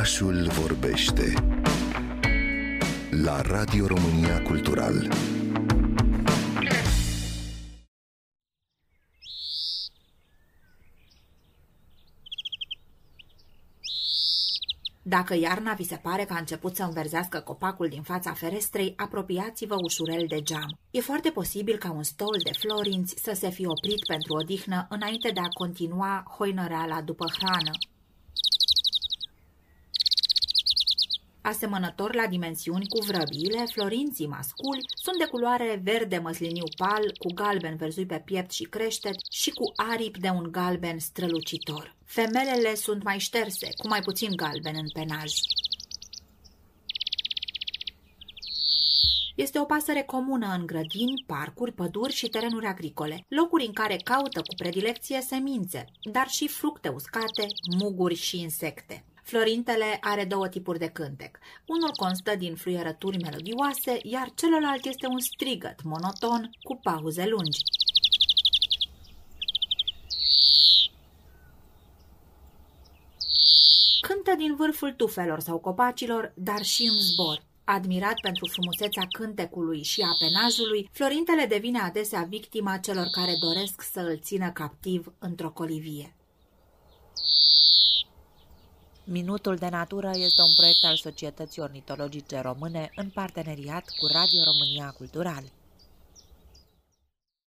Orașul vorbește la Radio România Cultural. Dacă iarna vi se pare că a început să înverzească copacul din fața ferestrei, apropiați-vă ușurel de geam. E foarte posibil ca un stol de florinți să se fi oprit pentru odihnă înainte de a continua hoinăreala după hrană. Asemănător la dimensiuni cu vrăbiile, florinții masculi sunt de culoare verde măsliniu pal, cu galben verzui pe piept și creștet și cu aripi de un galben strălucitor. Femelele sunt mai șterse, cu mai puțin galben în penaj. Este o pasăre comună în grădini, parcuri, păduri și terenuri agricole, locuri în care caută cu predilecție semințe, dar și fructe uscate, muguri și insecte. Florintele are două tipuri de cântec. Unul constă din fluierături melodioase, iar celălalt este un strigăt monoton cu pauze lungi. Cântă din vârful tufelor sau copacilor, dar și în zbor. Admirat pentru frumusețea cântecului și a penajului, Florintele devine adesea victima celor care doresc să îl țină captiv într-o colivie. Minutul de Natură este un proiect al Societății Ornitologice Române în parteneriat cu Radio România Cultural.